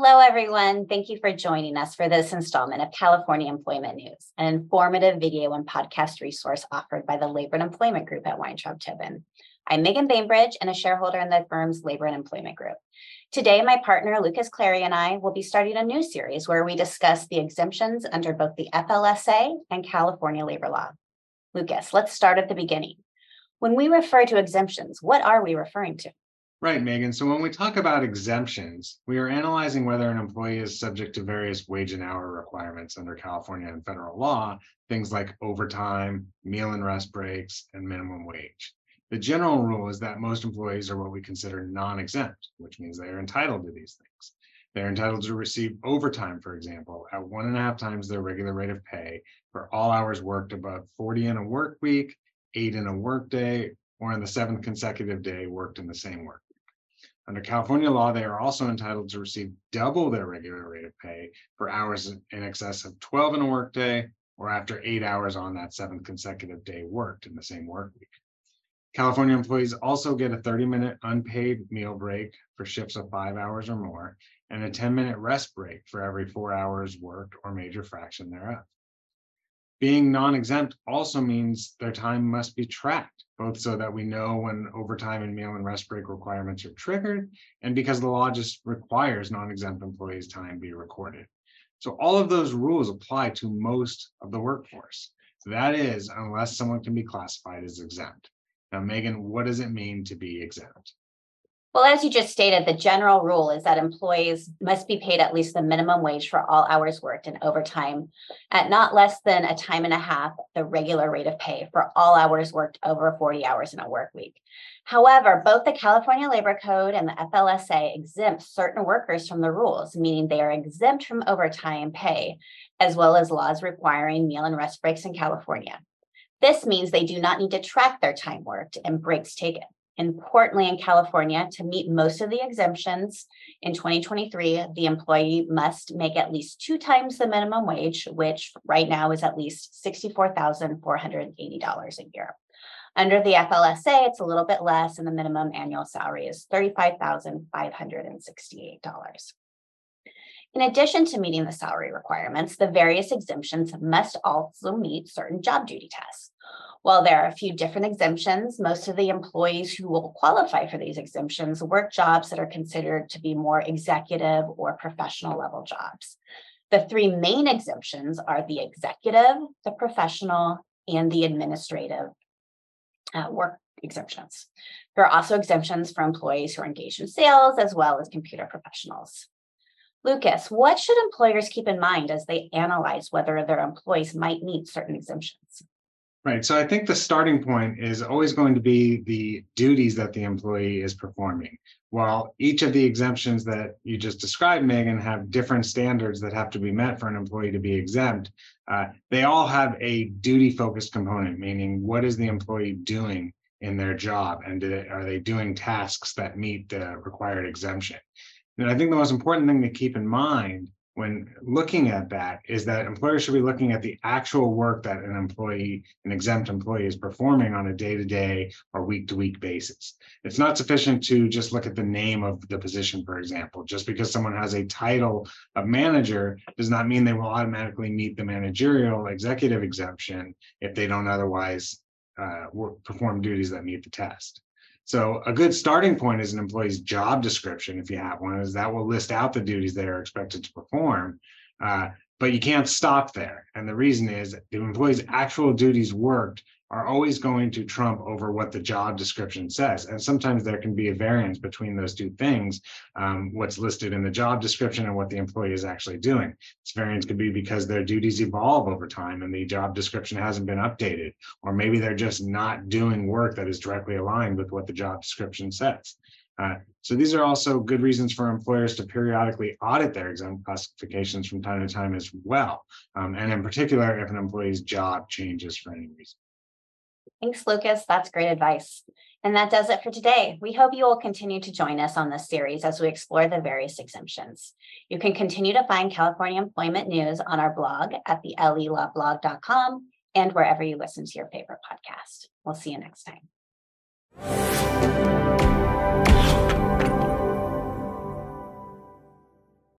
Hello, everyone. Thank you for joining us for this installment of California Employment News, an informative video and podcast resource offered by the Labor and Employment Group at Weintraub Tobin. I'm Meagan Bainbridge and a shareholder in the firm's Labor and Employment Group. Today, my partner Lukas Clary and I will be starting a new series where we discuss the exemptions under both the FLSA and California labor law. Lukas, let's start at the beginning. When we refer to exemptions, what are we referring to? Right, Meagan. So when we talk about exemptions, we are analyzing whether an employee is subject to various wage and hour requirements under California and federal law, things like overtime, meal and rest breaks, and minimum wage. The general rule is that most employees are what we consider non-exempt, which means they are entitled to these things. They're entitled to receive overtime, for example, at one and a half times their regular rate of pay for all hours worked above 40 in a work week, eight in a work day, or on the seventh consecutive day worked in the same work. Under California law, they are also entitled to receive double their regular rate of pay for hours in excess of 12 in a workday or after eight hours on that seventh consecutive day worked in the same work week. California employees also get a 30 minute unpaid meal break for shifts of five hours or more and a 10 minute rest break for every four hours worked or major fraction thereof. Being non-exempt also means their time must be tracked, both so that we know when overtime and meal and rest break requirements are triggered, and because the law just requires non-exempt employees' time be recorded. So all of those rules apply to most of the workforce. So that is, unless someone can be classified as exempt. Now, Meagan, what does it mean to be exempt? Well, as you just stated, the general rule is that employees must be paid at least the minimum wage for all hours worked and overtime at not less than a time and a half the regular rate of pay for all hours worked over 40 hours in a work week. However, both the California Labor Code and the FLSA exempt certain workers from the rules, meaning they are exempt from overtime pay, as well as laws requiring meal and rest breaks in California. This means they do not need to track their time worked and breaks taken. Importantly, in California, to meet most of the exemptions in 2023, the employee must make at least two times the minimum wage, which right now is at least $64,480 a year. Under the FLSA, it's a little bit less, and the minimum annual salary is $35,568. In addition to meeting the salary requirements, the various exemptions must also meet certain job duty tests. While there are a few different exemptions, most of the employees who will qualify for these exemptions work jobs that are considered to be more executive or professional level jobs. The three main exemptions are the executive, the professional, and the administrative uh, work exemptions. There are also exemptions for employees who are engaged in sales as well as computer professionals. Lukas, what should employers keep in mind as they analyze whether their employees might meet certain exemptions? Right. So I think the starting point is always going to be the duties that the employee is performing. While each of the exemptions that you just described, Meagan, have different standards that have to be met for an employee to be exempt, uh, they all have a duty focused component, meaning what is the employee doing in their job and are they doing tasks that meet the required exemption? And I think the most important thing to keep in mind when looking at that is that employers should be looking at the actual work that an employee, an exempt employee is performing on a day-to-day or week-to-week basis. It's not sufficient to just look at the name of the position, for example. Just because someone has a title of manager does not mean they will automatically meet the managerial executive exemption if they don't otherwise uh, work, perform duties that meet the test. So a good starting point is an employee's job description, if you have one, is that will list out the duties they are expected to perform. Uh, but you can't stop there. And the reason is the employee's actual duties worked are always going to trump over what the job description says. And sometimes there can be a variance between those two things, um, what's listed in the job description and what the employee is actually doing. This variance could be because their duties evolve over time and the job description hasn't been updated, or maybe they're just not doing work that is directly aligned with what the job description says. Uh, so these are also good reasons for employers to periodically audit their exempt classifications from time to time as well. Um, and in particular, if an employee's job changes for any reason. Thanks, Lukas. That's great advice. And that does it for today. We hope you will continue to join us on this series as we explore the various exemptions. You can continue to find California employment news on our blog at the lelawblog.com and wherever you listen to your favorite podcast. We'll see you next time.